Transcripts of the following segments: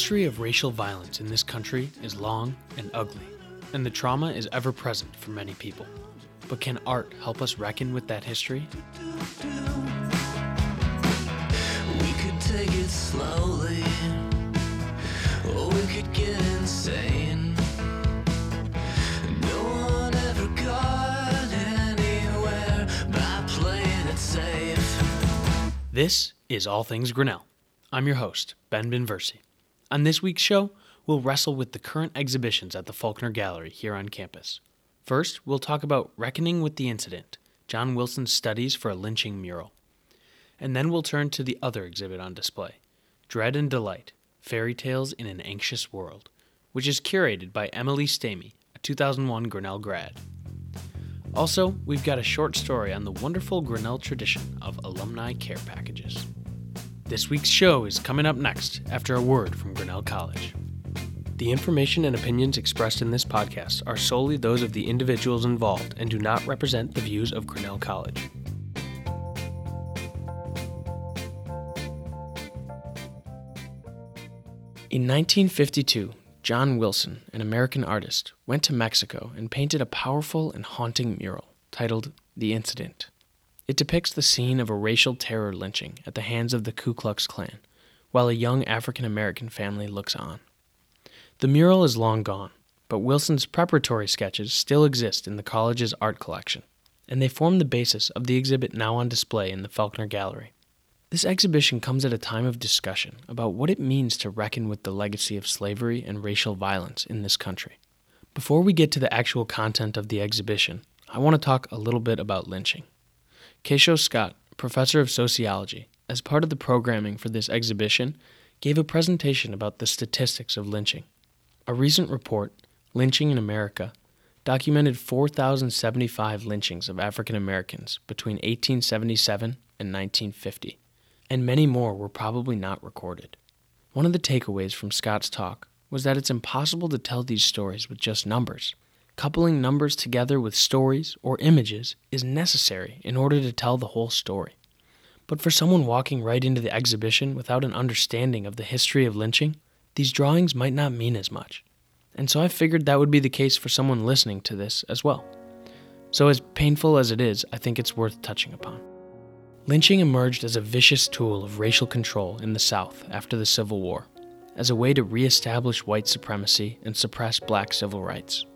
history of racial violence in this country is long and ugly, and the trauma is ever present for many people. But can art help us reckon with that history? We could take it slowly, or we could get insane. No one ever got anywhere by playing it safe. This is All Things Grinnell. I'm your host, Ben Binversi. On this week's show, we'll wrestle with the current exhibitions at the Faulconer Gallery here on campus. First, we'll talk about Reckoning with the Incident, John Wilson's studies for a lynching mural. And then we'll turn to the other exhibit on display, Dread and Delight Fairy Tales in an Anxious World, which is curated by Emily Stamey, a 2001 Grinnell grad. Also, we've got a short story on the wonderful Grinnell tradition of alumni care packages. This week's show is coming up next after a word from Grinnell College. The information and opinions expressed in this podcast are solely those of the individuals involved and do not represent the views of Grinnell College. In 1952, John Wilson, an American artist, went to Mexico and painted a powerful and haunting mural titled The Incident. It depicts the scene of a racial terror lynching at the hands of the Ku Klux Klan, while a young African American family looks on. The mural is long gone, but Wilson's preparatory sketches still exist in the college's art collection, and they form the basis of the exhibit now on display in the Faulconer Gallery. This exhibition comes at a time of discussion about what it means to reckon with the legacy of slavery and racial violence in this country. Before we get to the actual content of the exhibition, I want to talk a little bit about lynching. Kesho Scott, professor of sociology, as part of the programming for this exhibition, gave a presentation about the statistics of lynching. A recent report, Lynching in America, documented 4,075 lynchings of African Americans between 1877 and 1950 and many more were probably not recorded. One of the takeaways from Scott's talk was that it's impossible to tell these stories with just numbers. Coupling numbers together with stories or images is necessary in order to tell the whole story. But for someone walking right into the exhibition without an understanding of the history of lynching, these drawings might not mean as much. And so I figured that would be the case for someone listening to this as well. So, as painful as it is, I think it's worth touching upon. Lynching emerged as a vicious tool of racial control in the South after the Civil War, as a way to reestablish white supremacy and suppress black civil rights.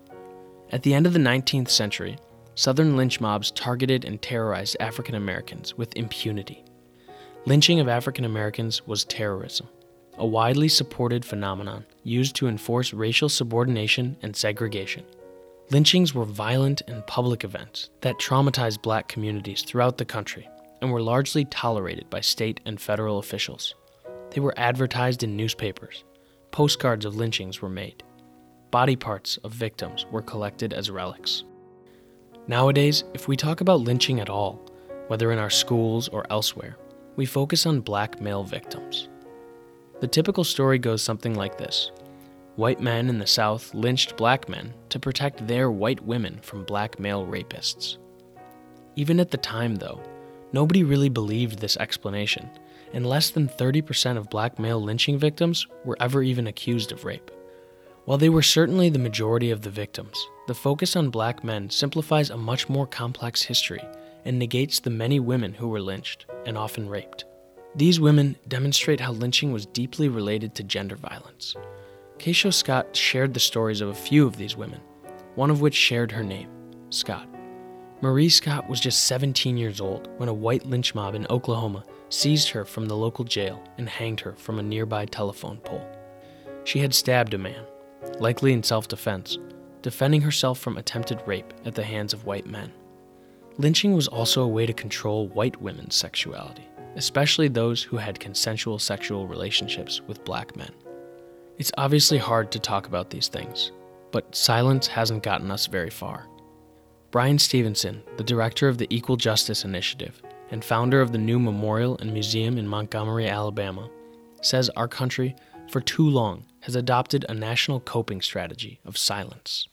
At the end of the 19th century, Southern lynch mobs targeted and terrorized African Americans with impunity. Lynching of African Americans was terrorism, a widely supported phenomenon used to enforce racial subordination and segregation. Lynchings were violent and public events that traumatized black communities throughout the country and were largely tolerated by state and federal officials. They were advertised in newspapers. Postcards of lynchings were made. Body parts of victims were collected as relics. Nowadays, if we talk about lynching at all, whether in our schools or elsewhere, we focus on black male victims. The typical story goes something like this White men in the South lynched black men to protect their white women from black male rapists. Even at the time, though, Nobody really believed this explanation, and less than 30% of black male lynching victims were ever even accused of rape. While they were certainly the majority of the victims, the focus on black men simplifies a much more complex history and negates the many women who were lynched and often raped. These women demonstrate how lynching was deeply related to gender violence. Kesho Scott shared the stories of a few of these women, one of which shared her name, Scott. Marie Scott was just 17 years old when a white lynch mob in Oklahoma seized her from the local jail and hanged her from a nearby telephone pole. She had stabbed a man, likely in self defense, defending herself from attempted rape at the hands of white men. Lynching was also a way to control white women's sexuality, especially those who had consensual sexual relationships with black men. It's obviously hard to talk about these things, but silence hasn't gotten us very far. Bryan Stevenson, the director of the Equal Justice Initiative and founder of the new memorial and museum in Montgomery, Alabama, says our country, for too long, has adopted a national coping strategy of silence.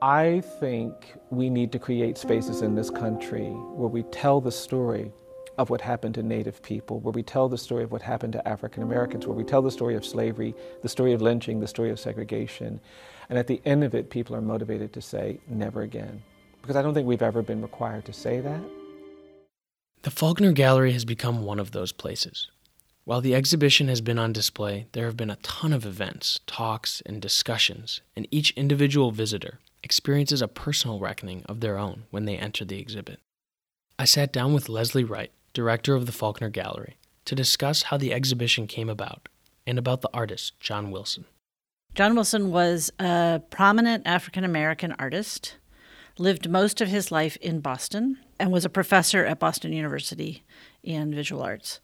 I think we need to create spaces in this country where we tell the story of what happened to Native people, where we tell the story of what happened to African Americans, where we tell the story of slavery, the story of lynching, the story of segregation. And at the end of it, people are motivated to say, never again. Because I don't think we've ever been required to say that. The Faulconer Gallery has become one of those places. While the exhibition has been on display, there have been a ton of events, talks, and discussions, and each individual visitor experiences a personal reckoning of their own when they enter the exhibit. I sat down with Leslie Wright, director of the Faulconer Gallery, to discuss how the exhibition came about and about the artist John Wilson. John Wilson was a prominent African American artist, lived most of his life in Boston, and was a professor at Boston University in visual arts.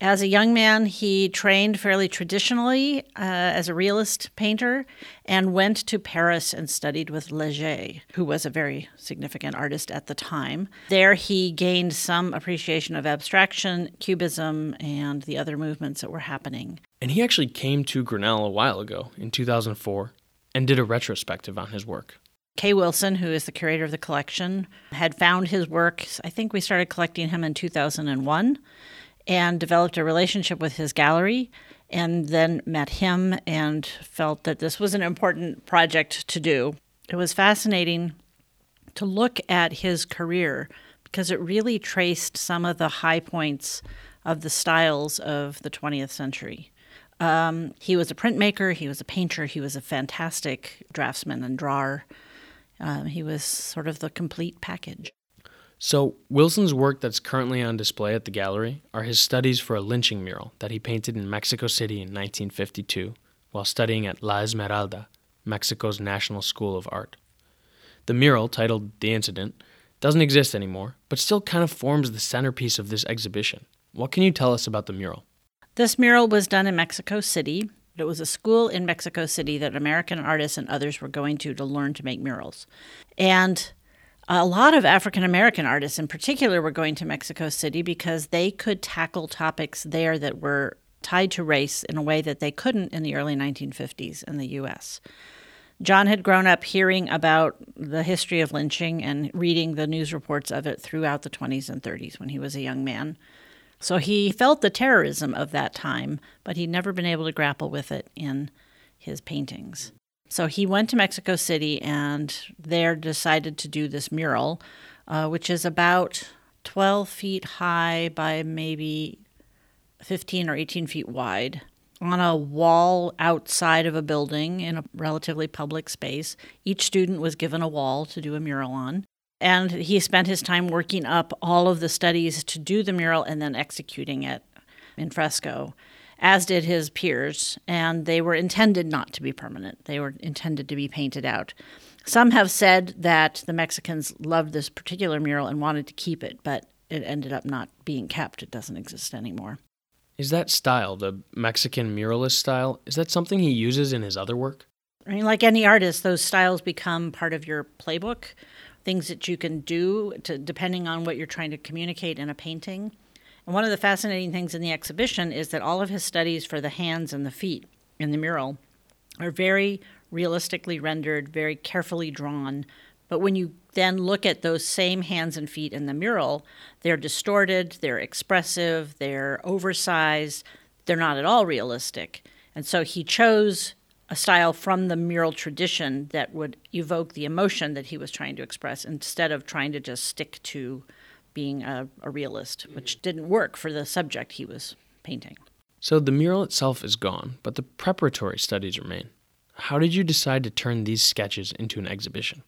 As a young man, he trained fairly traditionally uh, as a realist painter and went to Paris and studied with Leger, who was a very significant artist at the time. There, he gained some appreciation of abstraction, cubism, and the other movements that were happening. And he actually came to Grinnell a while ago, in 2004, and did a retrospective on his work. Kay Wilson, who is the curator of the collection, had found his work. I think we started collecting him in 2001 and developed a relationship with his gallery and then met him and felt that this was an important project to do. It was fascinating to look at his career because it really traced some of the high points of the styles of the 20th century. Um, he was a printmaker, he was a painter, he was a fantastic draftsman and drawer. Um, he was sort of the complete package. So, Wilson's work that's currently on display at the gallery are his studies for a lynching mural that he painted in Mexico City in 1952 while studying at La Esmeralda, Mexico's National School of Art. The mural, titled The Incident, doesn't exist anymore, but still kind of forms the centerpiece of this exhibition. What can you tell us about the mural? This mural was done in Mexico City. It was a school in Mexico City that American artists and others were going to to learn to make murals. And a lot of African American artists, in particular, were going to Mexico City because they could tackle topics there that were tied to race in a way that they couldn't in the early 1950s in the U.S. John had grown up hearing about the history of lynching and reading the news reports of it throughout the 20s and 30s when he was a young man. So he felt the terrorism of that time, but he'd never been able to grapple with it in his paintings. So he went to Mexico City and there decided to do this mural, uh, which is about 12 feet high by maybe 15 or 18 feet wide on a wall outside of a building in a relatively public space. Each student was given a wall to do a mural on. And he spent his time working up all of the studies to do the mural and then executing it in fresco as did his peers, and they were intended not to be permanent. They were intended to be painted out. Some have said that the Mexicans loved this particular mural and wanted to keep it, but it ended up not being kept. It doesn't exist anymore. Is that style, the Mexican muralist style, is that something he uses in his other work? I mean, like any artist, those styles become part of your playbook, things that you can do to, depending on what you're trying to communicate in a painting. And one of the fascinating things in the exhibition is that all of his studies for the hands and the feet in the mural are very realistically rendered, very carefully drawn. But when you then look at those same hands and feet in the mural, they're distorted, they're expressive, they're oversized, they're not at all realistic. And so he chose a style from the mural tradition that would evoke the emotion that he was trying to express instead of trying to just stick to being a, a realist, which didn't work for the subject he was painting. So the mural itself is gone, but the preparatory studies remain. How did you decide to turn these sketches into an exhibition?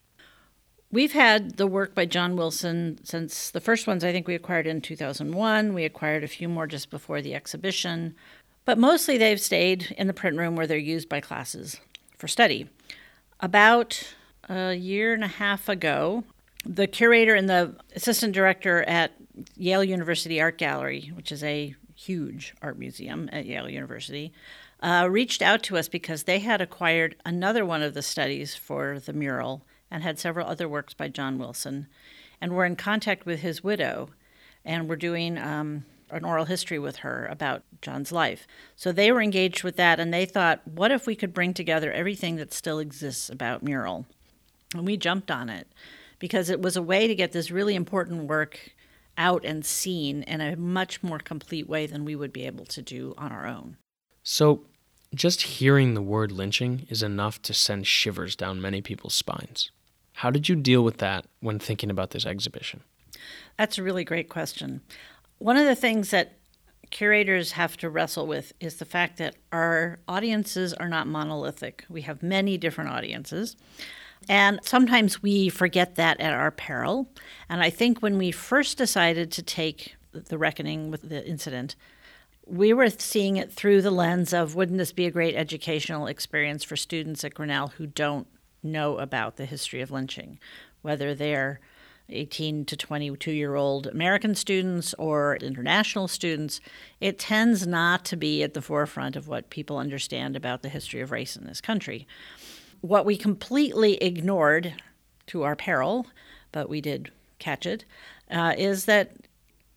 We've had the work by John Wilson since the first ones I think we acquired in 2001. We acquired a few more just before the exhibition, but mostly they've stayed in the print room where they're used by classes for study. About a year and a half ago, the curator and the assistant director at Yale University Art Gallery, which is a huge art museum at Yale University, uh, reached out to us because they had acquired another one of the studies for the mural and had several other works by John Wilson, and were in contact with his widow, and were doing um, an oral history with her about John's life. So they were engaged with that, and they thought, what if we could bring together everything that still exists about mural? And we jumped on it because it was a way to get this really important work out and seen in a much more complete way than we would be able to do on our own. So, just hearing the word lynching is enough to send shivers down many people's spines. How did you deal with that when thinking about this exhibition? That's a really great question. One of the things that curators have to wrestle with is the fact that our audiences are not monolithic. We have many different audiences. And sometimes we forget that at our peril. And I think when we first decided to take the reckoning with the incident, we were seeing it through the lens of wouldn't this be a great educational experience for students at Grinnell who don't know about the history of lynching, whether they're 18 to 22 year old American students or international students, it tends not to be at the forefront of what people understand about the history of race in this country. What we completely ignored to our peril, but we did catch it, uh, is that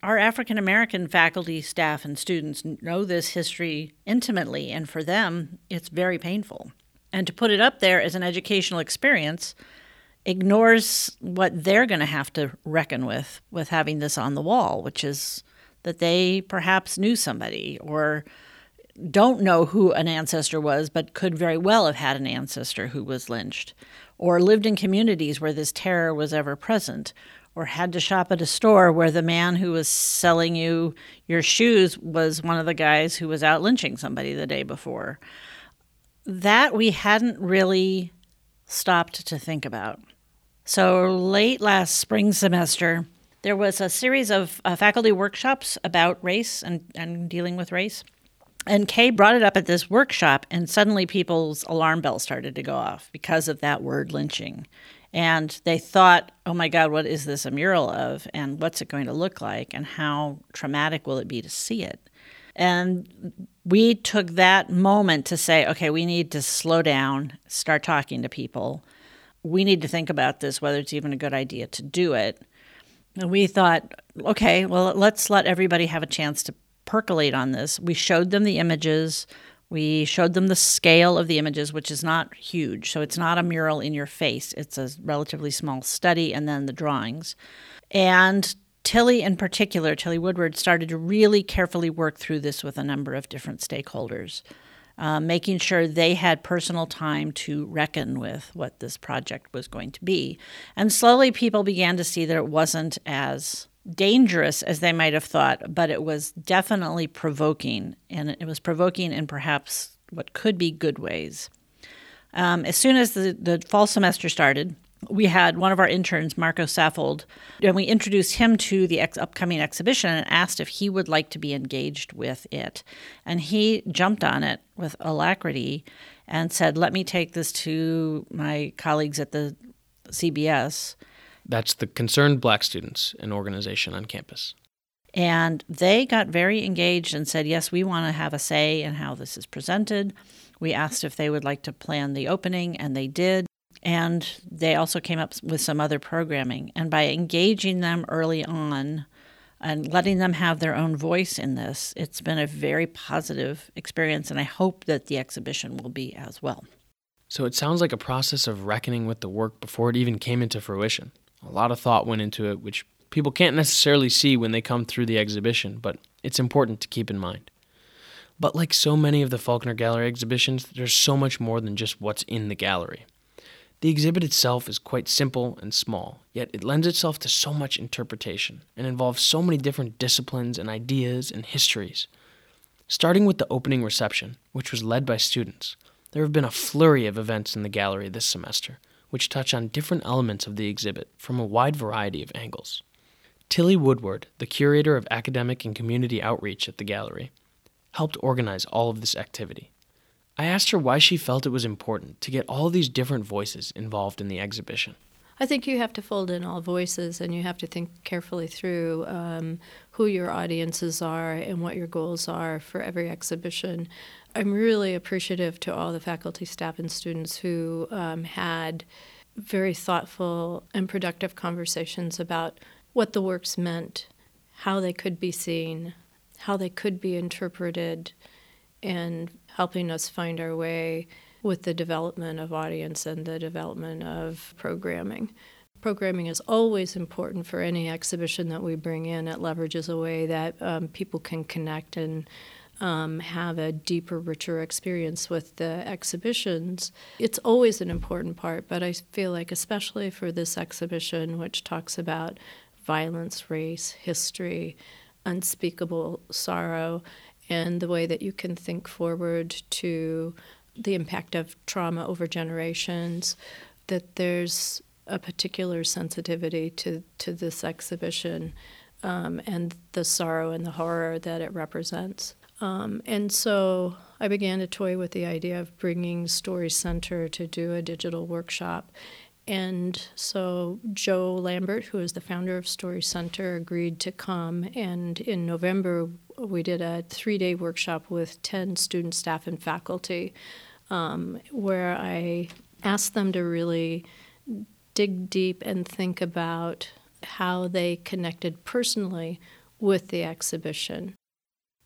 our African American faculty, staff, and students know this history intimately, and for them, it's very painful. And to put it up there as an educational experience ignores what they're going to have to reckon with with having this on the wall, which is that they perhaps knew somebody or don't know who an ancestor was, but could very well have had an ancestor who was lynched, or lived in communities where this terror was ever present, or had to shop at a store where the man who was selling you your shoes was one of the guys who was out lynching somebody the day before. That we hadn't really stopped to think about. So, late last spring semester, there was a series of uh, faculty workshops about race and, and dealing with race. And Kay brought it up at this workshop, and suddenly people's alarm bells started to go off because of that word lynching. And they thought, oh my God, what is this a mural of? And what's it going to look like? And how traumatic will it be to see it? And we took that moment to say, okay, we need to slow down, start talking to people. We need to think about this, whether it's even a good idea to do it. And we thought, okay, well, let's let everybody have a chance to percolate on this. We showed them the images. We showed them the scale of the images, which is not huge. So it's not a mural in your face, it's a relatively small study, and then the drawings. And Tilly, in particular, Tilly Woodward, started to really carefully work through this with a number of different stakeholders, uh, making sure they had personal time to reckon with what this project was going to be. And slowly, people began to see that it wasn't as dangerous as they might have thought, but it was definitely provoking, and it was provoking in perhaps what could be good ways. Um, as soon as the, the fall semester started, we had one of our interns, Marco Saffold, and we introduced him to the ex- upcoming exhibition and asked if he would like to be engaged with it. And he jumped on it with alacrity and said, Let me take this to my colleagues at the CBS. That's the Concerned Black Students, an organization on campus. And they got very engaged and said, Yes, we want to have a say in how this is presented. We asked if they would like to plan the opening, and they did. And they also came up with some other programming. And by engaging them early on and letting them have their own voice in this, it's been a very positive experience. And I hope that the exhibition will be as well. So it sounds like a process of reckoning with the work before it even came into fruition. A lot of thought went into it, which people can't necessarily see when they come through the exhibition, but it's important to keep in mind. But like so many of the Faulconer Gallery exhibitions, there's so much more than just what's in the gallery. The exhibit itself is quite simple and small, yet it lends itself to so much interpretation and involves so many different disciplines and ideas and histories. Starting with the opening reception, which was led by students, there have been a flurry of events in the gallery this semester, which touch on different elements of the exhibit from a wide variety of angles. Tilly Woodward, the curator of academic and community outreach at the gallery, helped organize all of this activity. I asked her why she felt it was important to get all these different voices involved in the exhibition. I think you have to fold in all voices and you have to think carefully through um, who your audiences are and what your goals are for every exhibition. I'm really appreciative to all the faculty, staff, and students who um, had very thoughtful and productive conversations about what the works meant, how they could be seen, how they could be interpreted, and helping us find our way with the development of audience and the development of programming. Programming is always important for any exhibition that we bring in. It leverages a way that um, people can connect and um, have a deeper, richer experience with the exhibitions. It's always an important part, but I feel like, especially for this exhibition, which talks about violence, race, history, unspeakable sorrow, and the way that you can think forward to the impact of trauma over generations, that there's a particular sensitivity to, to this exhibition um, and the sorrow and the horror that it represents. Um, and so I began to toy with the idea of bringing Story Center to do a digital workshop. And so Joe Lambert, who is the founder of Story Center, agreed to come. And in November, we did a three day workshop with 10 student staff and faculty um, where I asked them to really dig deep and think about how they connected personally with the exhibition.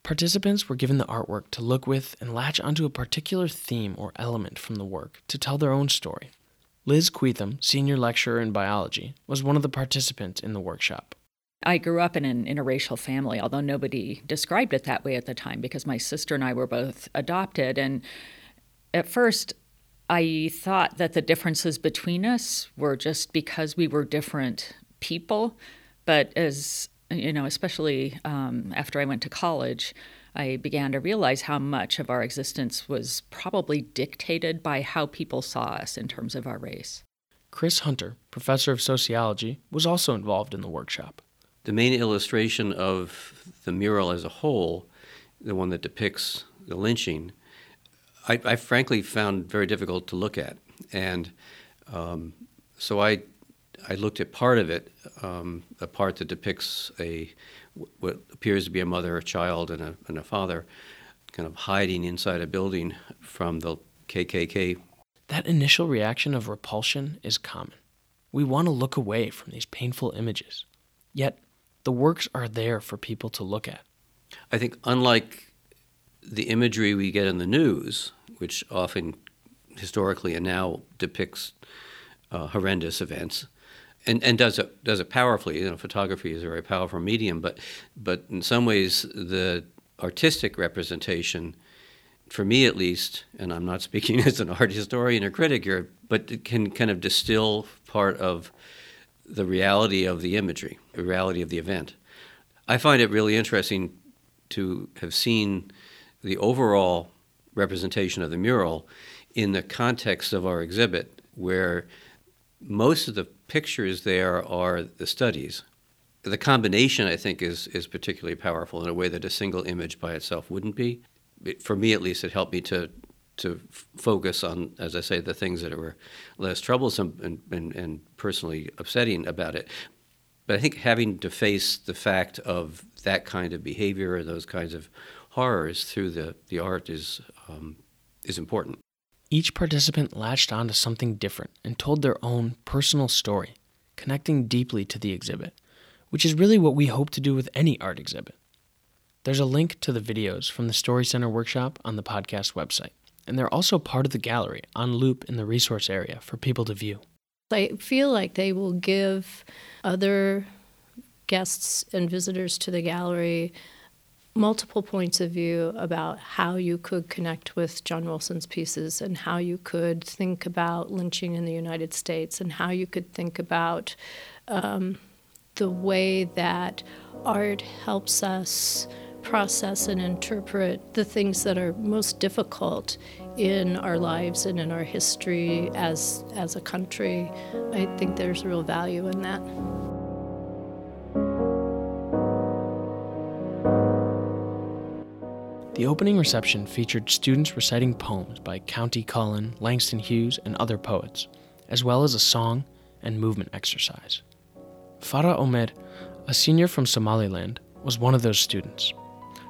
Participants were given the artwork to look with and latch onto a particular theme or element from the work to tell their own story. Liz Queathem, senior lecturer in biology, was one of the participants in the workshop. I grew up in an interracial family, although nobody described it that way at the time because my sister and I were both adopted. And at first, I thought that the differences between us were just because we were different people. But as you know, especially um, after I went to college, I began to realize how much of our existence was probably dictated by how people saw us in terms of our race. Chris Hunter, professor of sociology, was also involved in the workshop. The main illustration of the mural as a whole, the one that depicts the lynching, I, I frankly found very difficult to look at. And um, so I, I looked at part of it, um, a part that depicts a what appears to be a mother, a child, and a, and a father, kind of hiding inside a building from the KKK. That initial reaction of repulsion is common. We want to look away from these painful images. Yet, the works are there for people to look at. I think, unlike the imagery we get in the news, which often historically and now depicts uh, horrendous events, and, and does it does it powerfully. You know, photography is a very powerful medium, but but in some ways the artistic representation, for me at least, and I'm not speaking as an art historian or critic here, but it can kind of distill part of the reality of the imagery, the reality of the event. I find it really interesting to have seen the overall representation of the mural in the context of our exhibit, where most of the pictures there are the studies. The combination, I think, is, is particularly powerful in a way that a single image by itself wouldn't be. It, for me, at least, it helped me to, to focus on, as I say, the things that were less troublesome and, and, and personally upsetting about it. But I think having to face the fact of that kind of behavior and those kinds of horrors through the, the art is, um, is important. Each participant latched onto something different and told their own personal story, connecting deeply to the exhibit, which is really what we hope to do with any art exhibit. There's a link to the videos from the Story Center workshop on the podcast website, and they're also part of the gallery on loop in the resource area for people to view. I feel like they will give other guests and visitors to the gallery multiple points of view about how you could connect with John Wilson's pieces and how you could think about lynching in the United States and how you could think about um, the way that art helps us process and interpret the things that are most difficult in our lives and in our history as as a country. I think there's real value in that. The opening reception featured students reciting poems by Countee Cullen, Langston Hughes, and other poets, as well as a song and movement exercise. Farah Omer, a senior from Somaliland, was one of those students.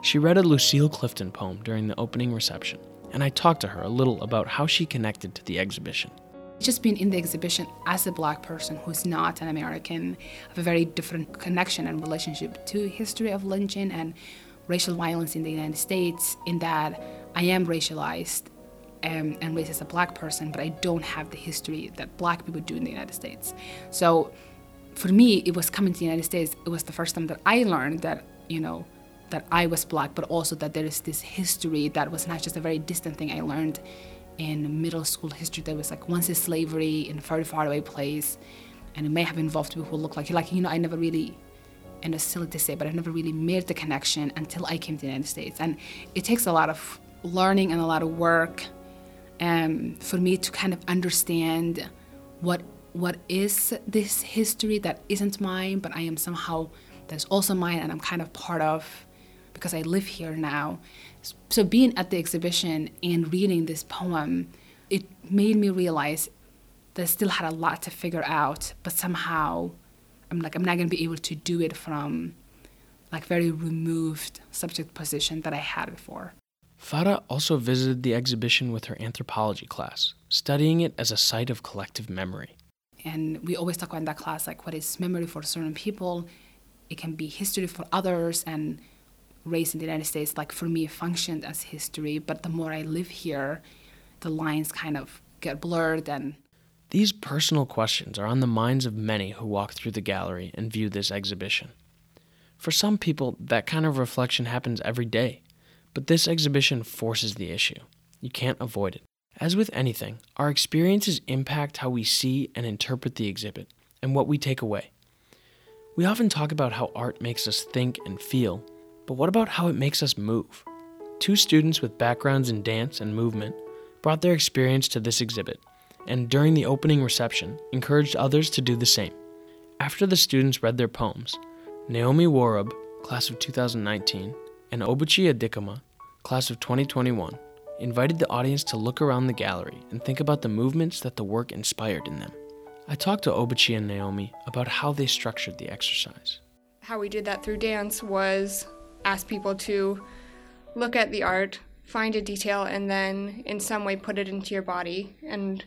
She read a Lucille Clifton poem during the opening reception, and I talked to her a little about how she connected to the exhibition. Just being in the exhibition as a black person who's not an American, I have a very different connection and relationship to history of lynching and racial violence in the United States in that I am racialized um, and raised as a black person, but I don't have the history that black people do in the United States. So for me, it was coming to the United States, it was the first time that I learned that, you know, that I was black, but also that there is this history that was not just a very distant thing I learned in middle school history that was like once is slavery in a very far away place and it may have involved people who look like you like you know I never really and it's silly to say but I never really made the connection until I came to the United States and it takes a lot of learning and a lot of work um, for me to kind of understand what what is this history that isn't mine but I am somehow that's also mine and I'm kind of part of because I live here now. So being at the exhibition and reading this poem, it made me realize that I still had a lot to figure out, but somehow I'm like I'm not gonna be able to do it from like very removed subject position that I had before. Farah also visited the exhibition with her anthropology class, studying it as a site of collective memory. And we always talk about in that class like what is memory for certain people, it can be history for others and race in the United States, like for me, it functioned as history. But the more I live here, the lines kind of get blurred and These personal questions are on the minds of many who walk through the gallery and view this exhibition. For some people, that kind of reflection happens every day, but this exhibition forces the issue. You can't avoid it. As with anything, our experiences impact how we see and interpret the exhibit and what we take away. We often talk about how art makes us think and feel, but what about how it makes us move? Two students with backgrounds in dance and movement brought their experience to this exhibit, and during the opening reception, encouraged others to do the same. After the students read their poems, Naomi Warub, class of 2019, and Obuchi Adikama, class of 2021, invited the audience to look around the gallery and think about the movements that the work inspired in them. I talked to Obuchi and Naomi about how they structured the exercise. how we did that through dance was ask people to look at the art, find a detail, and then in some way put it into your body. And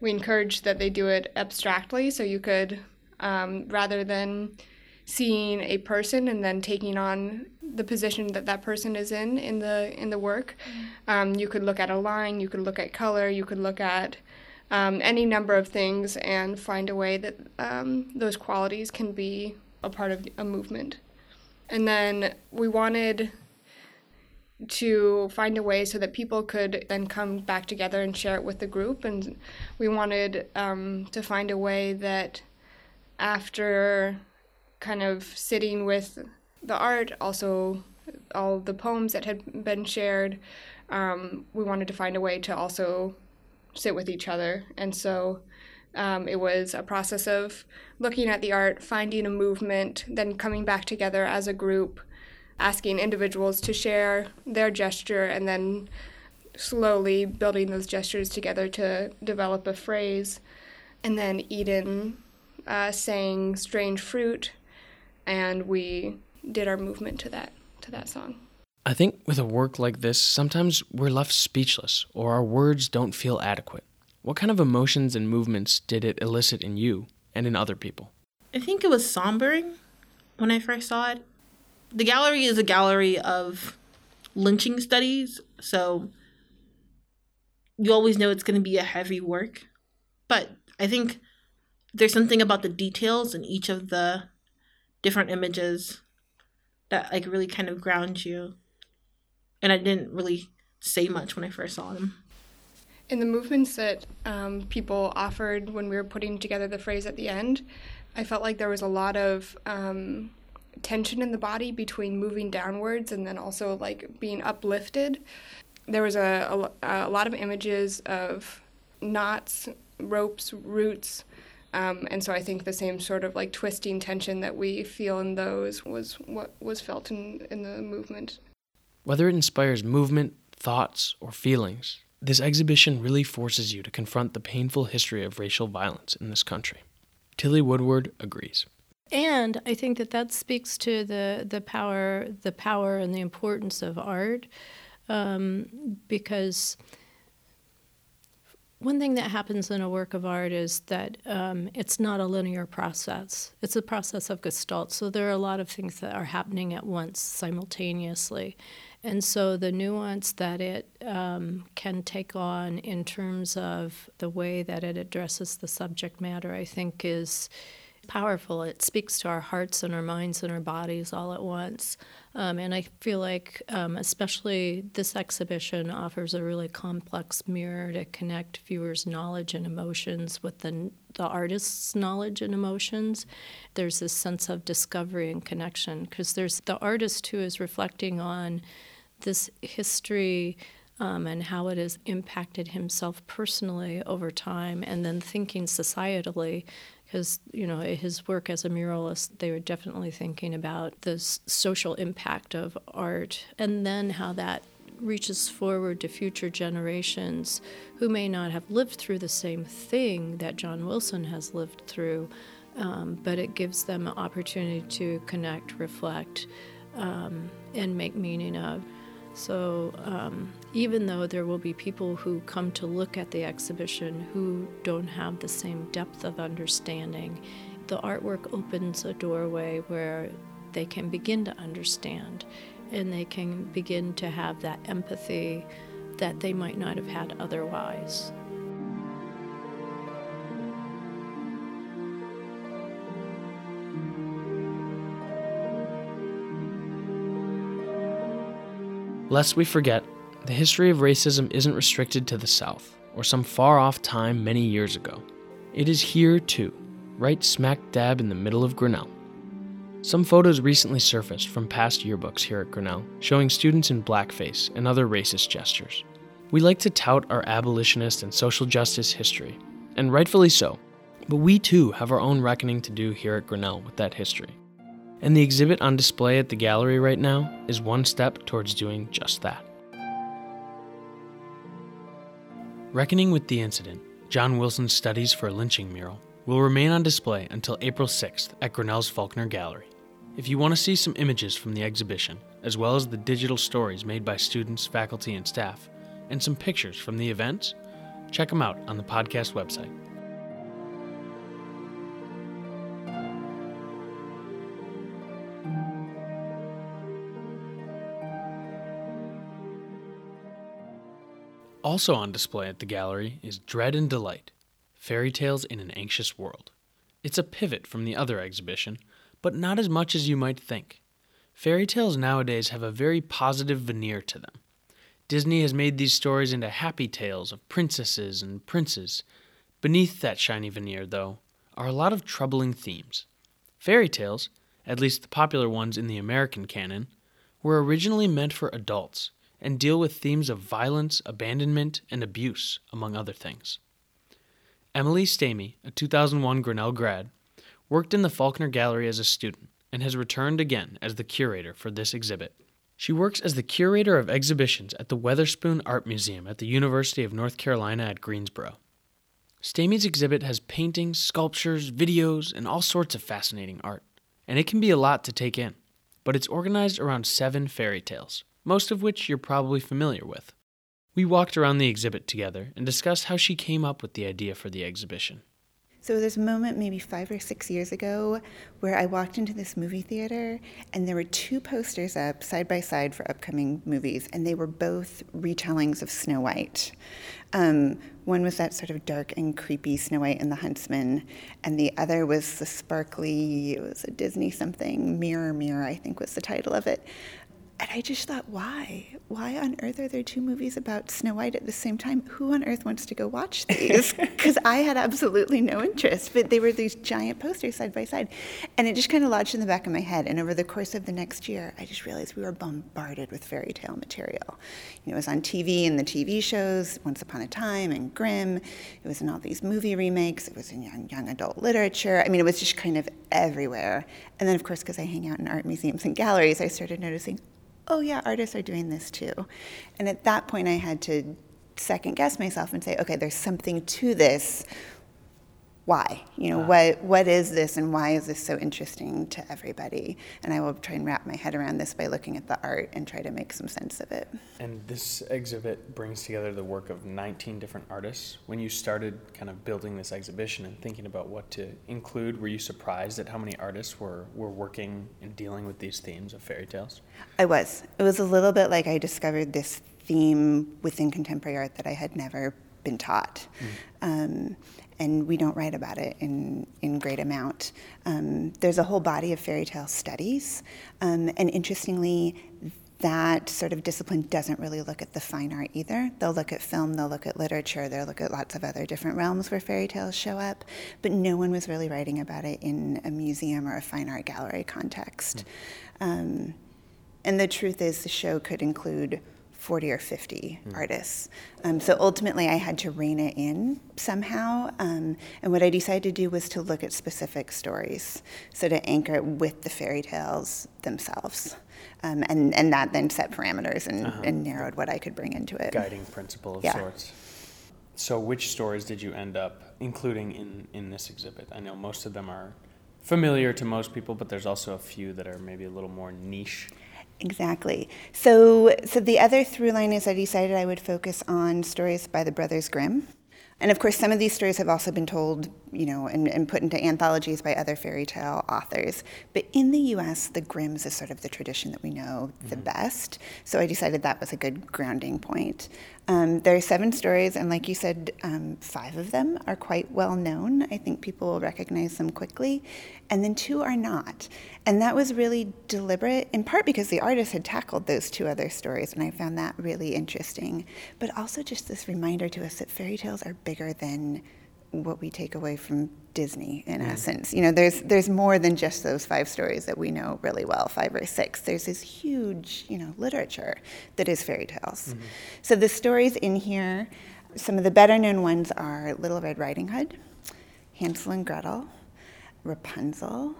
we encourage that they do it abstractly, so you could, um, rather than seeing a person and then taking on the position that that person is in in the in the work, um, you could look at a line, you could look at color, you could look at um, any number of things and find a way that um, those qualities can be a part of a movement. And then we wanted to find a way so that people could then come back together and share it with the group. And we wanted um, to find a way that after kind of sitting with the art, also all the poems that had been shared, um, we wanted to find a way to also sit with each other. And so um, it was a process of looking at the art, finding a movement, then coming back together as a group, asking individuals to share their gesture, and then slowly building those gestures together to develop a phrase. And then Eden uh, sang "Strange Fruit," and we did our movement to that to that song. I think with a work like this, sometimes we're left speechless or our words don't feel adequate. What kind of emotions and movements did it elicit in you and in other people? I think it was sombering when I first saw it. The gallery is a gallery of lynching studies, so you always know it's going to be a heavy work. But I think there's something about the details in each of the different images that like really kind of ground you. And I didn't really say much when I first saw them. In the movements that um, people offered when we were putting together the phrase at the end, I felt like there was a lot of um, tension in the body between moving downwards and then also like being uplifted. There was a, a, a lot of images of knots, ropes, roots, um, and so I think the same sort of like twisting tension that we feel in those was what was felt in, in the movement. Whether it inspires movement, thoughts, or feelings, this exhibition really forces you to confront the painful history of racial violence in this country. Tilly Woodward agrees. And I think that that speaks to the the power the power and the importance of art, um, because one thing that happens in a work of art is that um, it's not a linear process. It's a process of gestalt. So there are a lot of things that are happening at once simultaneously. And so the nuance that it um, can take on in terms of the way that it addresses the subject matter, I think, is powerful. It speaks to our hearts and our minds and our bodies all at once. Um, and I feel like, um, especially this exhibition, offers a really complex mirror to connect viewers' knowledge and emotions with the, the artist's knowledge and emotions. There's this sense of discovery and connection because there's the artist who is reflecting on this history. Um, and how it has impacted himself personally over time, and then thinking societally because you know his work as a muralist they were definitely thinking about the social impact of art and then how that reaches forward to future generations who may not have lived through the same thing that John Wilson has lived through um, but it gives them an opportunity to connect reflect um, and make meaning of so, um, even though there will be people who come to look at the exhibition who don't have the same depth of understanding, the artwork opens a doorway where they can begin to understand and they can begin to have that empathy that they might not have had otherwise. Lest we forget, the history of racism isn't restricted to the South or some far off time many years ago. It is here too, right smack dab in the middle of Grinnell. Some photos recently surfaced from past yearbooks here at Grinnell showing students in blackface and other racist gestures. We like to tout our abolitionist and social justice history, and rightfully so, but we too have our own reckoning to do here at Grinnell with that history. And the exhibit on display at the gallery right now is one step towards doing just that. Reckoning with the incident, John Wilson's studies for a lynching mural will remain on display until April 6th at Grinnell's Faulconer Gallery. If you want to see some images from the exhibition, as well as the digital stories made by students, faculty, and staff, and some pictures from the events, check them out on the podcast website. Also on display at the gallery is Dread and Delight Fairy Tales in an Anxious World. It's a pivot from the other exhibition, but not as much as you might think. Fairy tales nowadays have a very positive veneer to them. Disney has made these stories into happy tales of princesses and princes. Beneath that shiny veneer, though, are a lot of troubling themes. Fairy tales, at least the popular ones in the American canon, were originally meant for adults and deal with themes of violence, abandonment, and abuse, among other things. Emily Stamey, a 2001 Grinnell grad, worked in the Faulconer Gallery as a student and has returned again as the curator for this exhibit. She works as the curator of exhibitions at the Weatherspoon Art Museum at the University of North Carolina at Greensboro. Stamey's exhibit has paintings, sculptures, videos, and all sorts of fascinating art, and it can be a lot to take in, but it's organized around seven fairy tales most of which you're probably familiar with. We walked around the exhibit together and discussed how she came up with the idea for the exhibition. So there's a moment maybe five or six years ago where I walked into this movie theater and there were two posters up side by side for upcoming movies, and they were both retellings of Snow White. Um, one was that sort of dark and creepy Snow White and the Huntsman, and the other was the sparkly, it was a Disney something, Mirror Mirror, I think was the title of it. And I just thought, why? Why on earth are there two movies about Snow White at the same time? Who on earth wants to go watch these? Because I had absolutely no interest, but they were these giant posters side by side. And it just kind of lodged in the back of my head. And over the course of the next year, I just realized we were bombarded with fairy tale material. You know, it was on TV in the TV shows, Once Upon a Time and Grimm. It was in all these movie remakes. It was in young, young adult literature. I mean, it was just kind of everywhere. And then, of course, because I hang out in art museums and galleries, I started noticing, oh yeah, artists are doing this too. And at that point, I had to second guess myself and say, okay, there's something to this. Why you know what what is this and why is this so interesting to everybody and i will try and wrap my head around this by looking at the art and try to make some sense of it And this exhibit brings together the work of 19 different artists. When you started kind of building this exhibition and thinking about what to include, were you surprised at how many artists were, were working and dealing with these themes of fairy tales? I was. It was a little bit like I discovered this theme within contemporary art that I had never been taught. Um, and we don't write about it in, in great amount. Um, there's a whole body of fairy tale studies. Um, and interestingly, that sort of discipline doesn't really look at the fine art either. They'll look at film, they'll look at literature, they'll look at lots of other different realms where fairy tales show up, but no one was really writing about it in a museum or a fine art gallery context. Um, and the truth is, the show could include 40 or 50 artists. Um, so ultimately, I had to rein it in somehow. Um, and what I decided to do was to look at specific stories, so to anchor it with the fairy tales themselves. Um, and, and that then set parameters and, and narrowed what I could bring into it. Guiding principle of Yeah. sorts. So, which stories did you end up including in, in this exhibit? I know most of them are familiar to most people, but there's also a few that are maybe a little more niche. Exactly. So, so the other through line is I decided I would focus on stories by the Brothers Grimm. And of course, some of these stories have also been told, you know, and, and put into anthologies by other fairy tale authors. But in the US, the Grimms is sort of the tradition that we know the mm-hmm. best. So I decided that was a good grounding point. Um, there are seven stories, and like you said, um, five of them are quite well known. I think people will recognize them quickly. And then two are not. And that was really deliberate, in part because the artist had tackled those two other stories, and I found that really interesting. But also just this reminder to us that fairy tales are bigger than what we take away from Disney in mm. essence. You know, there's there's more than just those five stories that we know really well, five or six. There's this huge, you know, literature that is fairy tales. Mm-hmm. So the stories in here, some of the better known ones are Little Red Riding Hood, Hansel and Gretel, Rapunzel,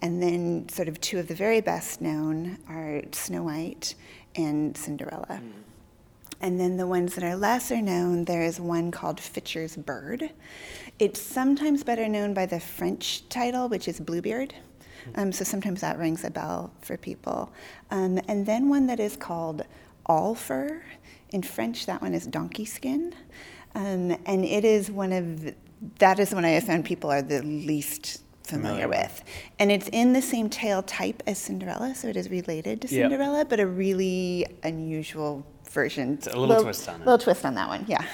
and then sort of two of the very best known are Snow White and Cinderella. Mm. And then the ones that are lesser known, there is one called Fitcher's Bird. It's sometimes better known by the French title, which is Bluebeard. Um, so sometimes that rings a bell for people. Um, and then one that is called All Fur. In French, that one is Donkey Skin. Um, and it is one of, that is one I have found people are the least familiar with. And it's in the same tale type as Cinderella, so it is related to Yep. Cinderella, but a really unusual version. It's a little twist on it. Little twist on that one, yeah.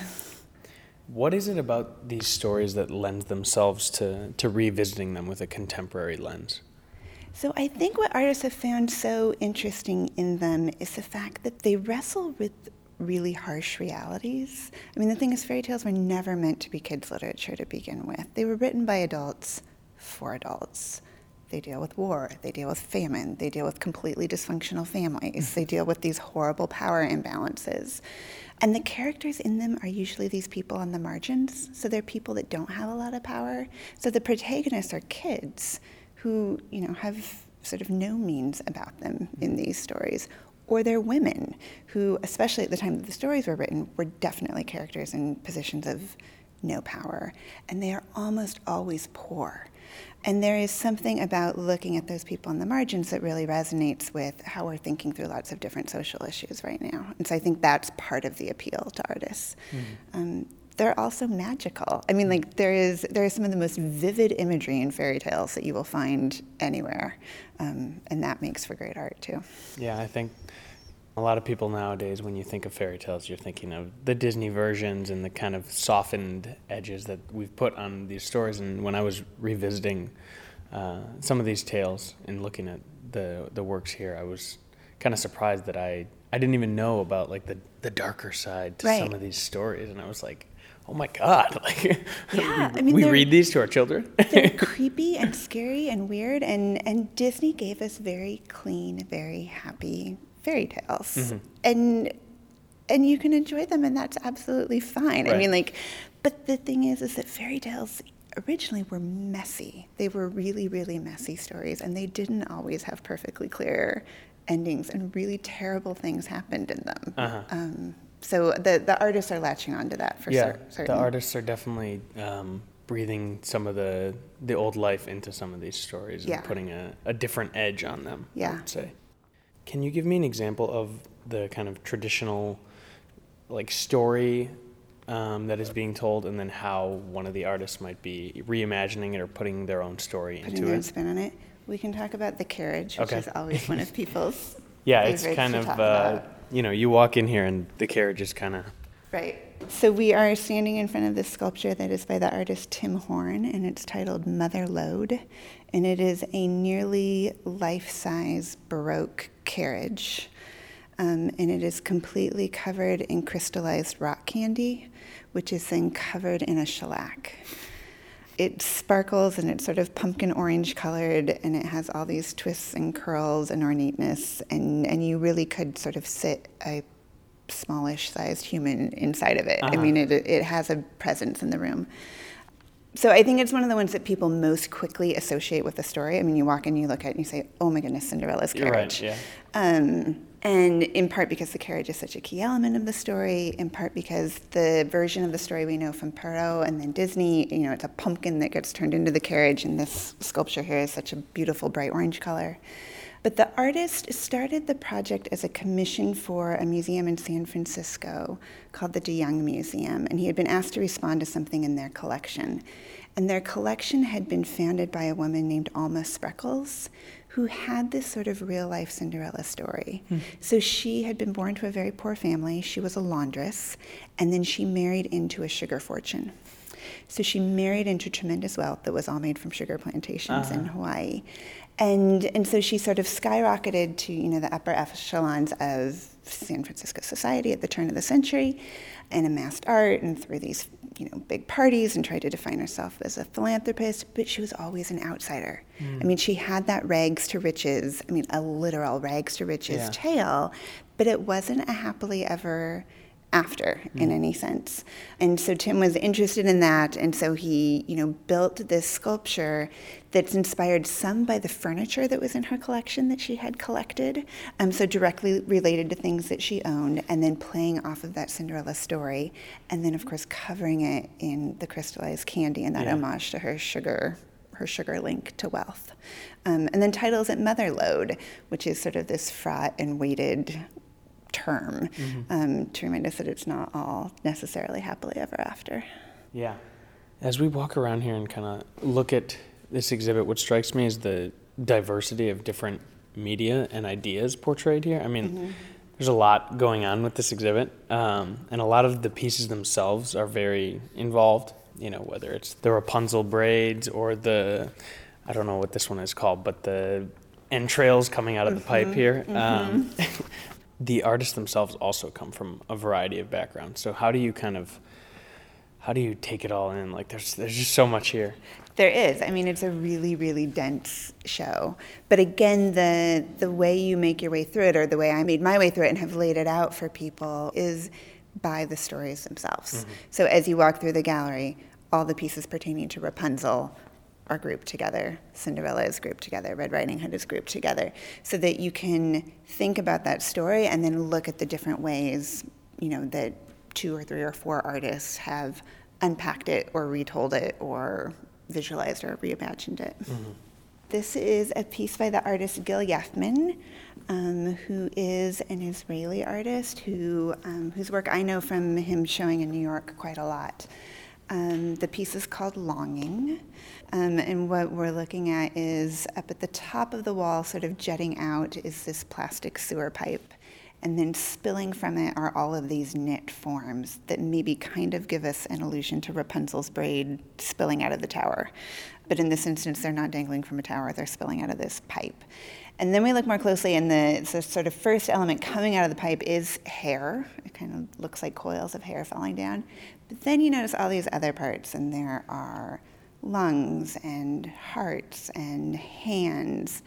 What is it about these stories that lends themselves to, to revisiting them with a contemporary lens? So I think what artists have found so interesting in them is the fact that they wrestle with really harsh realities. I mean, the thing is, fairy tales were never meant to be kids' literature to begin with. They were written by adults for adults. They deal with war, they deal with famine, they deal with completely dysfunctional families, they deal with these horrible power imbalances. And the characters in them are usually these people on the margins, so they're people that don't have a lot of power. So the protagonists are kids who, you know, have sort of no means about them in these stories. Or they're women who, especially at the time that the stories were written, were definitely characters in positions of no power. And they are almost always poor. And there is something about looking at those people on the margins that really resonates with how we're thinking through lots of different social issues right now. And so I think that's part of the appeal to artists. Um, they're also magical. I mean, like there is there is some of the most vivid imagery in fairy tales that you will find anywhere, um, and that makes for great art too. Yeah, I think a lot of people nowadays, when you think of fairy tales, you're thinking of the Disney versions and the kind of softened edges that we've put on these stories. And when I was revisiting uh, some of these tales and looking at the the works here, I was kind of surprised that I I didn't even know about like the the darker side to some of these stories, and I was like. Oh my God! Like, Yeah, we, I mean, we read these to our children. They're creepy and scary and weird, and, and Disney gave us very clean, very happy fairy tales. And and you can enjoy them, and that's absolutely fine. I mean, like, but the thing is, is that fairy tales originally were messy. They were really, really messy stories, and they didn't always have perfectly clear endings, and really terrible things happened in them. Uh-huh. Um, so the the artists are latching onto that for yeah, cer- certain. the artists are definitely um, breathing some of the the old life into some of these stories Yeah. and putting a, a different edge on them. Yeah. would say. Can you give me an example of the kind of traditional like story um, that is being told, and then how one of the artists might be reimagining it or putting their own story Putting into their it? spin on it. We can talk about the carriage, which Okay. is always one of people's Yeah, it's kind of uh, you know you walk in here and the carriage is kind of Right. So we are standing in front of this sculpture that is by the artist Tim Horn, and it's titled Mother Lode, and it is a nearly life-size Baroque carriage, um, and it is completely covered in crystallized rock candy, which is then covered in a shellac. It sparkles and it's sort of pumpkin orange colored, and it has all these twists and curls and ornateness, and, and you really could sort of sit a smallish sized human inside of it. I Uh-huh. mean, it, it has a presence in the room. So I think it's one of the ones that people most quickly associate with the story. I mean, you walk in, you look at it, and you say, "Oh my goodness, Cinderella's carriage. You're right, carriage." yeah. Um, and in part because the carriage is such a key element of the story, in part because the version of the story we know from Perrault and then Disney, you know, it's a pumpkin that gets turned into the carriage, and this sculpture here is such a beautiful bright orange color. But the artist started the project as a commission for a museum in San Francisco called the DeYoung Museum, and he had been asked to respond to something in their collection. And their collection had been founded by a woman named Alma Spreckels, who had this sort of real life Cinderella story. Hmm. So she had been born to a very poor family, she was a laundress, and then she married into a sugar fortune. So she married into tremendous wealth that was all made from sugar plantations in ah. Hawaii. And, and so she sort of skyrocketed to, you know, the upper echelons of San Francisco society at the turn of the century and amassed art and threw these, you know, big parties and tried to define herself as a philanthropist, but she was always an outsider. Hmm. I mean, she had that rags to riches, I mean, a literal rags to riches Yeah. tale, but it wasn't a happily ever after in any sense. And so Tim was interested in that and so he, you know, built this sculpture that's inspired some by the furniture that was in her collection that she had collected, um, so directly related to things that she owned, and then playing off of that Cinderella story, and then of course covering it in the crystallized candy and that Yeah. homage to her sugar her sugar link to wealth. Um, and then titles it Mother Lode, which is sort of this fraught and weighted term um, to remind us that it's not all necessarily happily ever after. Yeah. As we walk around here and kind of look at this exhibit, what strikes me is the diversity of different media and ideas portrayed here. I mean, there's a lot going on with this exhibit, um, and a lot of the pieces themselves are very involved. You know, whether it's the Rapunzel braids or the, I don't know what this one is called, but the entrails coming out of the pipe here. Um, the artists themselves also come from a variety of backgrounds. So how do you kind of how do you take it all in? Like there's there's just so much here. There is. I mean, it's a really, really dense show. But again, the the way you make your way through it, or the way I made my way through it and have laid it out for people, is by the stories themselves. Mm-hmm. So as you walk through the gallery, all the pieces pertaining to Rapunzel are grouped together. Cinderella is grouped together. Red Riding Hood is grouped together, so that you can think about that story and then look at the different ways, you know, that two or three or four artists have unpacked it or retold it or visualized or reimagined it. This is a piece by the artist Gil Yefman, um, who is an Israeli artist who, um, whose work I know from him showing in New York quite a lot. Um, the piece is called Longing, um, and what we're looking at is up at the top of the wall, sort of jutting out, is this plastic sewer pipe. And then spilling from it are all of these knit forms that maybe kind of give us an allusion to Rapunzel's braid spilling out of the tower. But in this instance, they're not dangling from a tower, they're spilling out of this pipe. And then we look more closely, and the, the sort of first element coming out of the pipe is hair. It kind of looks like coils of hair falling down. But then you notice all these other parts, and there are lungs and hearts and hands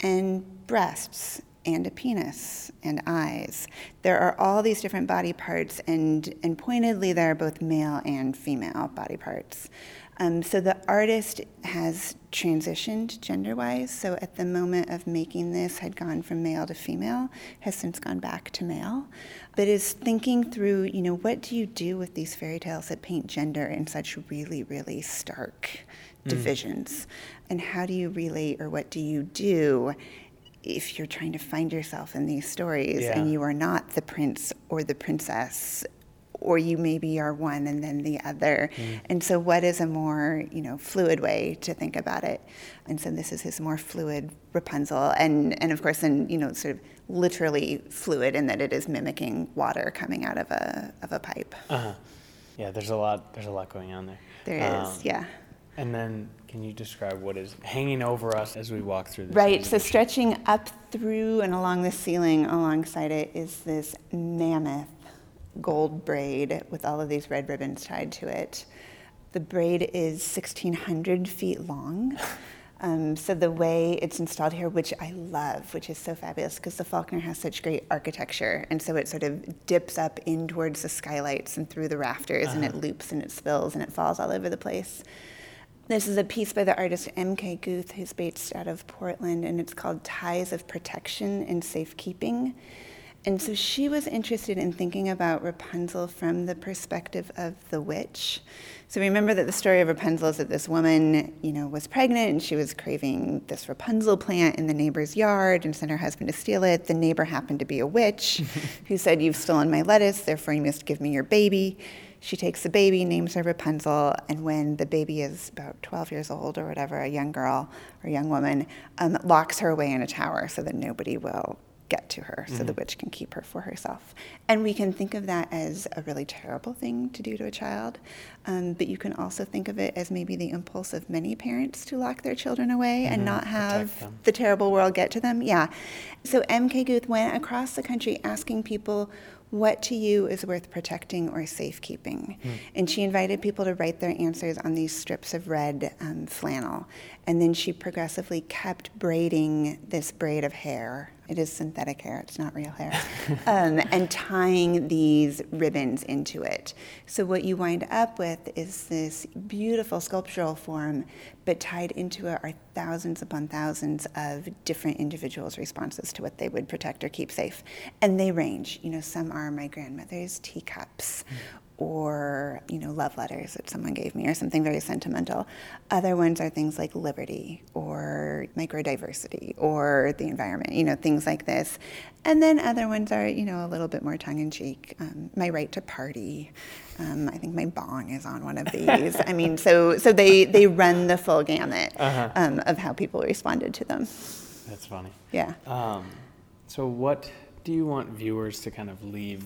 and breasts and a penis and eyes. There are all these different body parts, and, and pointedly, there are both male and female body parts. Um, so the artist has transitioned gender wise. So at the moment of making this, had gone from male to female, has since gone back to male, but is thinking through, you know, what do you do with these fairy tales that paint gender in such really, really stark divisions? And how do you relate or what do you do if you're trying to find yourself in these stories Yeah. and you are not the prince or the princess or you maybe are one and then the other. And so what is a more, you know, fluid way to think about it? And so this is his more fluid Rapunzel and and of course then, you know, sort of literally fluid in that it is mimicking water coming out of a of a pipe. Uh-huh. Yeah, there's a lot. There's a lot going on there. There is, Um, yeah. And then, can you describe what is hanging over us as we walk through this? Right, so stretching up through and along the ceiling alongside it is this mammoth gold braid with all of these red ribbons tied to it. The braid is 1,600 feet long. Um, so the way it's installed here, which I love, which is so fabulous, because the Faulconer has such great architecture, and so it sort of dips up in towards the skylights and through the rafters, and it loops and it spills and it falls all over the place. This is a piece by the artist M.K. Guth, who's based out of Portland, and it's called Ties of Protection and Safekeeping. And so she was interested in thinking about Rapunzel from the perspective of the witch. So remember that the story of Rapunzel is that this woman, you know, was pregnant and she was craving this Rapunzel plant in the neighbor's yard and sent her husband to steal it. The neighbor happened to be a witch who said, You've stolen my lettuce, therefore you must give me your baby. She takes the baby, names her Rapunzel, and when the baby is about 12 years old or whatever, a young girl or young woman, um, locks her away in a tower so that nobody will get to her, so the witch can keep her for herself. And we can think of that as a really terrible thing to do to a child, um, but you can also think of it as maybe the impulse of many parents to lock their children away and not have the terrible world get to them. Yeah. So MK Guth went across the country asking people what to you is worth protecting or safekeeping. And she invited people to write their answers on these strips of red um, flannel. And then she progressively kept braiding this braid of hair. It is synthetic hair, it's not real hair. um, and tying these ribbons into it. So, what you wind up with is this beautiful sculptural form, but tied into it are thousands upon thousands of different individuals' responses to what they would protect or keep safe. And they range. You know, some are my grandmother's teacups. Or, you know, love letters that someone gave me, or something very sentimental. Other ones are things like liberty, or microdiversity, or the environment, you know, things like this. And then other ones are, you know, a little bit more tongue in cheek. Um, my right to party. Um, I think my bong is on one of these. I mean, so so they they run the full gamut um, of how people responded to them. That's funny. Yeah. Um, so, what do you want viewers to kind of leave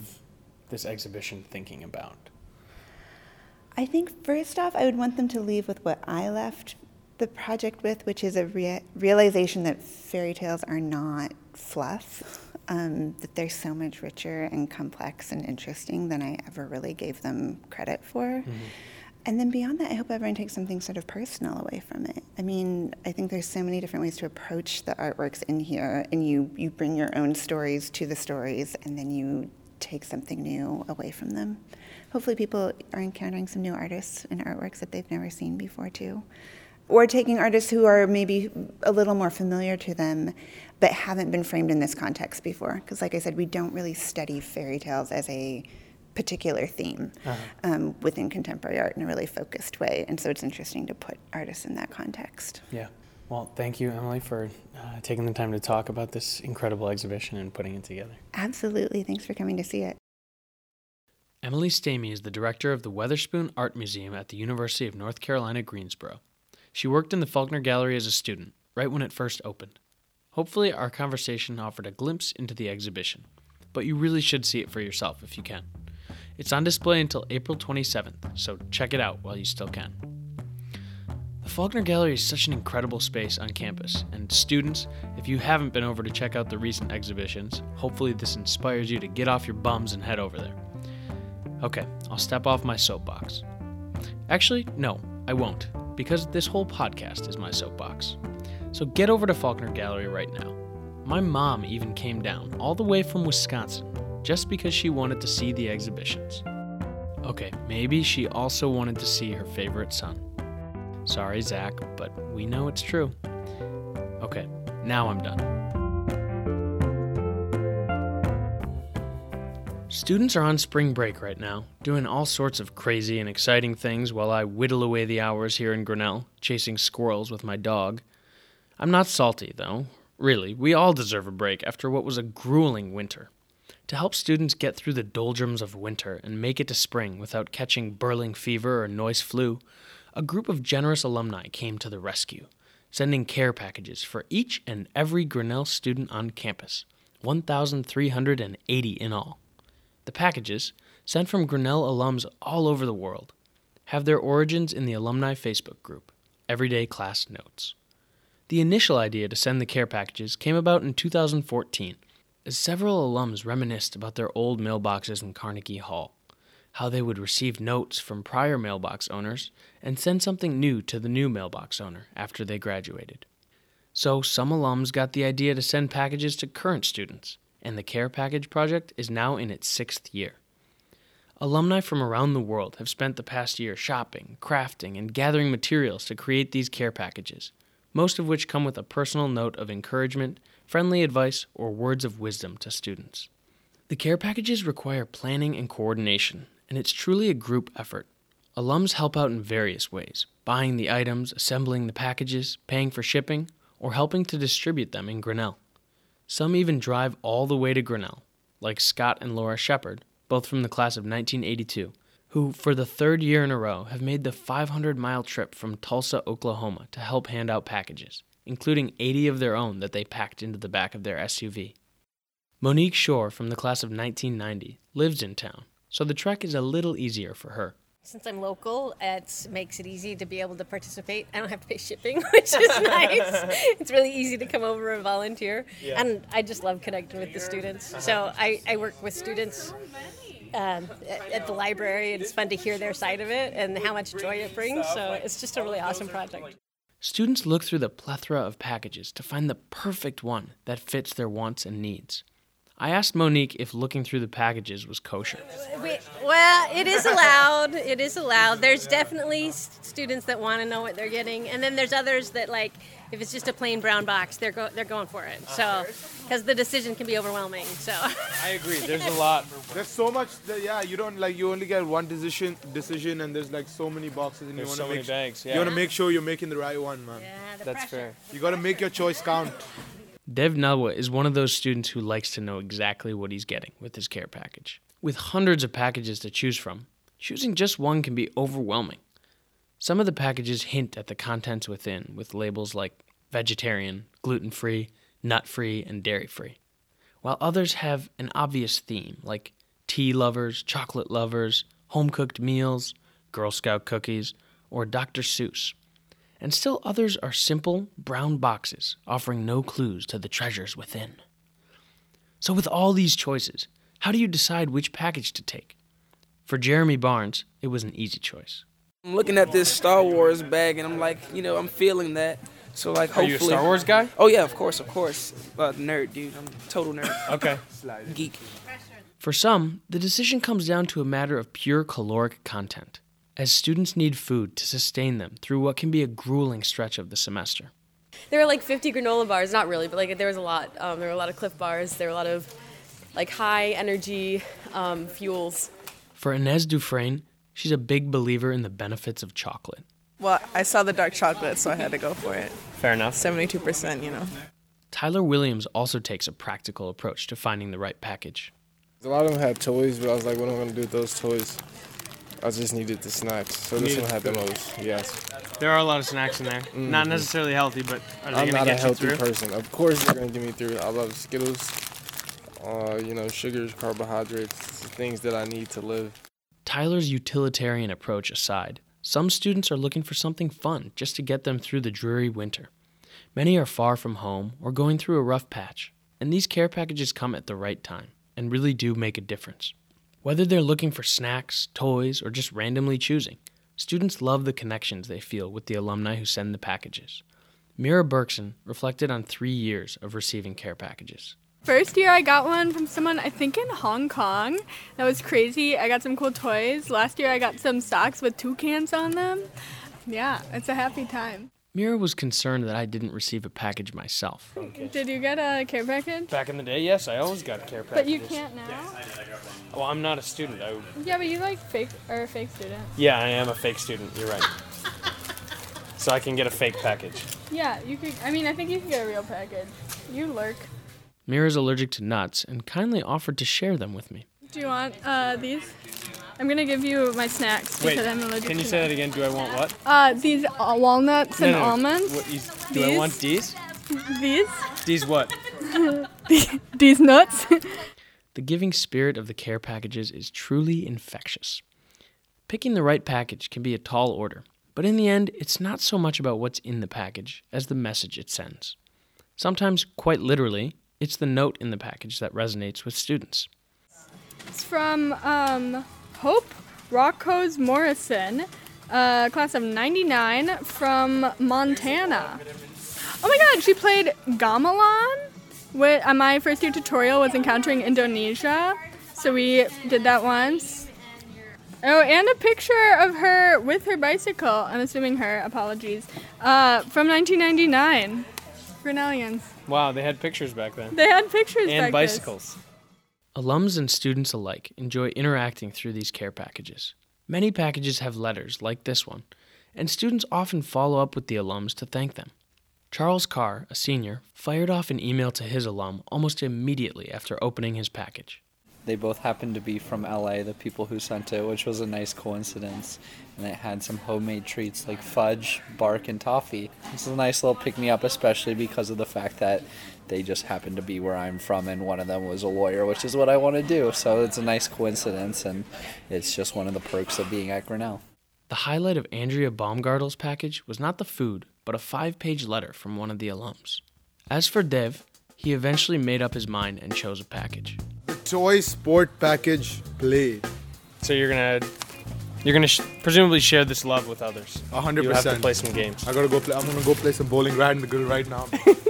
this exhibition thinking about? I think first off, I would want them to leave with what I left the project with, which is a rea- realization that fairy tales are not fluff, um, that they're so much richer and complex and interesting than I ever really gave them credit for. And then beyond that, I hope everyone takes something sort of personal away from it. I mean, I think there's so many different ways to approach the artworks in here, and you, you bring your own stories to the stories, and then you take something new away from them. Hopefully, people are encountering some new artists and artworks that they've never seen before, too. Or taking artists who are maybe a little more familiar to them, but haven't been framed in this context before. Because, like I said, we don't really study fairy tales as a particular theme um, within contemporary art in a really focused way. And so it's interesting to put artists in that context. Yeah. Well, thank you, Emily, for uh, taking the time to talk about this incredible exhibition and putting it together. Absolutely. Thanks for coming to see it. Emily Stamey is the director of the Weatherspoon Art Museum at the University of North Carolina, Greensboro. She worked in the Faulconer Gallery as a student, right when it first opened. Hopefully, our conversation offered a glimpse into the exhibition, but you really should see it for yourself if you can. It's on display until April 27th, so check it out while you still can. The Faulconer Gallery is such an incredible space on campus, and students, if you haven't been over to check out the recent exhibitions, hopefully this inspires you to get off your bums and head over there. Okay, I'll step off my soapbox. Actually, no, I won't, because this whole podcast is my soapbox. So get over to Faulconer Gallery right now. My mom even came down all the way from Wisconsin just because she wanted to see the exhibitions. Okay, maybe she also wanted to see her favorite son. Sorry, Zach, but we know it's true. Okay, now I'm done. Students are on spring break right now, doing all sorts of crazy and exciting things while I whittle away the hours here in Grinnell, chasing squirrels with my dog. I'm not salty, though. Really, we all deserve a break after what was a grueling winter. To help students get through the doldrums of winter and make it to spring without catching burling fever or noise flu, a group of generous alumni came to the rescue, sending care packages for each and every Grinnell student on campus 1,380 in all. The packages, sent from Grinnell alums all over the world, have their origins in the alumni Facebook group, Everyday Class Notes. The initial idea to send the care packages came about in 2014 as several alums reminisced about their old mailboxes in Carnegie Hall, how they would receive notes from prior mailbox owners and send something new to the new mailbox owner after they graduated. So some alums got the idea to send packages to current students, and the Care Package project is now in its sixth year. Alumni from around the world have spent the past year shopping, crafting, and gathering materials to create these care packages, most of which come with a personal note of encouragement, friendly advice, or words of wisdom to students. The care packages require planning and coordination, and it's truly a group effort. Alums help out in various ways buying the items, assembling the packages, paying for shipping, or helping to distribute them in Grinnell. Some even drive all the way to Grinnell, like Scott and Laura Shepard, both from the class of 1982, who, for the third year in a row, have made the 500 mile trip from Tulsa, Oklahoma to help hand out packages, including 80 of their own that they packed into the back of their SUV. Monique Shore, from the class of 1990, lives in town, so the trek is a little easier for her. Since I'm local, it makes it easy to be able to participate. I don't have to pay shipping, which is nice. It's really easy to come over and volunteer. Yeah. And I just love connecting with the students. So I, I work with students um, at, at the library, and it's fun to hear their side of it and how much joy it brings. So it's just a really awesome project. Students look through the plethora of packages to find the perfect one that fits their wants and needs. I asked Monique if looking through the packages was kosher. We, well, it is allowed. It is allowed. There's definitely students that want to know what they're getting, and then there's others that like if it's just a plain brown box, they're go- they're going for it. So, because the decision can be overwhelming. So. I agree. There's a lot. There's so much. That, yeah, you don't like. You only get one decision. Decision, and there's like so many boxes, and There's you want so to many make. bags, You want to make sure you're making the right one, man. Yeah, that's fair. You got to make your choice count. Dev Nalwa is one of those students who likes to know exactly what he's getting with his care package. With hundreds of packages to choose from, choosing just one can be overwhelming. Some of the packages hint at the contents within with labels like vegetarian, gluten free, nut free, and dairy free, while others have an obvious theme like tea lovers, chocolate lovers, home cooked meals, Girl Scout cookies, or Dr. Seuss and still others are simple, brown boxes offering no clues to the treasures within. So, with all these choices, how do you decide which package to take? For Jeremy Barnes, it was an easy choice. I'm looking at this Star Wars bag and I'm like, you know, I'm feeling that. So like, hopefully. Are you a hopefully. Star Wars guy? Oh yeah, of course, of course. Uh, nerd, dude. I'm a total nerd. Okay. Geek. For some, the decision comes down to a matter of pure caloric content, as students need food to sustain them through what can be a grueling stretch of the semester. There were like 50 granola bars, not really, but like there was a lot. Um, there were a lot of Clif bars. There were a lot of like high energy um, fuels. For Inez Dufresne, she's a big believer in the benefits of chocolate. Well, I saw the dark chocolate, so I had to go for it. Fair enough. 72%, you know. Tyler Williams also takes a practical approach to finding the right package. A lot of them had toys, but I was like, what am I going to do with those toys? I just needed the snacks. So this one had the most, yes. There are a lot of snacks in there. Not Mhm. necessarily healthy, but are they I'm going to not a get you healthy person. Of course they're going to get me through. I love Skittles, uh, you know, sugars, carbohydrates, things that I need to live. Tyler's utilitarian approach aside, some students are looking for something fun just to get them through the dreary winter. Many are far from home or going through a rough patch, and these care packages come at the right time and really do make a difference. Whether they're looking for snacks, toys, or just randomly choosing, students love the connections they feel with the alumni who send the packages. Mira Berkson reflected on three years of receiving care packages. First year, I got one from someone, I think in Hong Kong. That was crazy. I got some cool toys. Last year, I got some socks with toucans on them. Yeah, it's a happy time. Mira was concerned that I didn't receive a package myself. Did you get a care package? Back in the day, yes, I always got care packages. But you can't now. Well, I'm not a student. I, Yeah, but you like fake or a fake student. yeah, I am a fake student. You're right. so I can get a fake package. Yeah, you could. I mean, I think you can get a real package. You lurk. Mira's allergic to nuts and kindly offered to share them with me. Do you want uh, these? I'm gonna give you my snacks because I'm allergic can you to say that again? Do I want what? Uh, these uh, walnuts and No, no, no. almonds. What, you- do I want these? These? These what? these nuts? The giving spirit of the care packages is truly infectious. Picking the right package can be a tall order, but in the end, it's not so much about what's in the package as the message it sends. Sometimes, quite literally, it's the note in the package that resonates with students. It's from um, Hope Rockos Morrison, uh, class of 99 from Montana. Oh my god, she played Gamelan. With, uh, my first year tutorial was encountering Indonesia, so we did that once. Oh, and a picture of her with her bicycle. I'm assuming her, apologies. Uh, from 1999. Grinnellians. Wow, they had pictures back then. They had pictures back and then. bicycles. Alums and students alike enjoy interacting through these care packages. Many packages have letters like this one, and students often follow up with the alums to thank them. Charles Carr, a senior, fired off an email to his alum almost immediately after opening his package. They both happened to be from LA, the people who sent it, which was a nice coincidence. And it had some homemade treats like fudge, bark, and toffee. This is a nice little pick me up, especially because of the fact that they just happened to be where I'm from, and one of them was a lawyer, which is what I want to do. So it's a nice coincidence, and it's just one of the perks of being at Grinnell. The highlight of Andrea Baumgartel's package was not the food, but a five page letter from one of the alums. As for Dev, he eventually made up his mind and chose a package. The toy sport package play. So you're gonna you're gonna sh- presumably share this love with others. A hundred You have percent. to play some games. I gotta go play. I'm gonna go play some bowling right in the grill right now.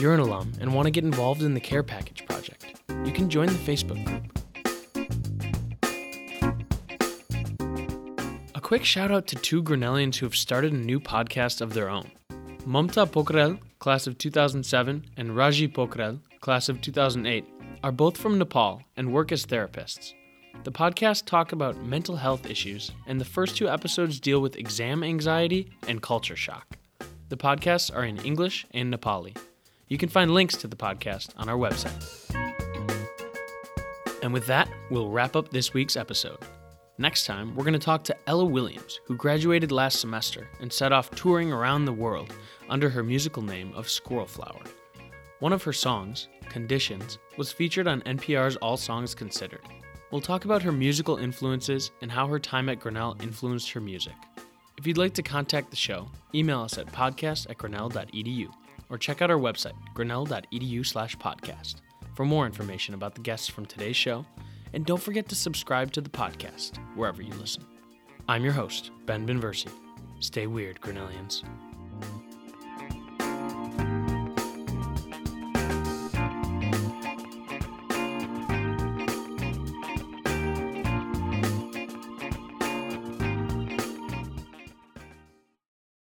If you're an alum and want to get involved in the Care Package project, you can join the Facebook group. A quick shout out to two Grinnellians who have started a new podcast of their own. Mamta Pokhrel, class of 2007, and Raji Pokhrel, class of 2008, are both from Nepal and work as therapists. The podcast talk about mental health issues, and the first two episodes deal with exam anxiety and culture shock. The podcasts are in English and Nepali. You can find links to the podcast on our website. And with that, we'll wrap up this week's episode. Next time, we're going to talk to Ella Williams, who graduated last semester and set off touring around the world under her musical name of Squirrel Flower. One of her songs, Conditions, was featured on NPR's All Songs Considered. We'll talk about her musical influences and how her time at Grinnell influenced her music. If you'd like to contact the show, email us at podcast at grinnell.edu or check out our website, grinnell.edu slash podcast, for more information about the guests from today's show. And don't forget to subscribe to the podcast wherever you listen. I'm your host, Ben Binversie. Stay weird, Grinnellians.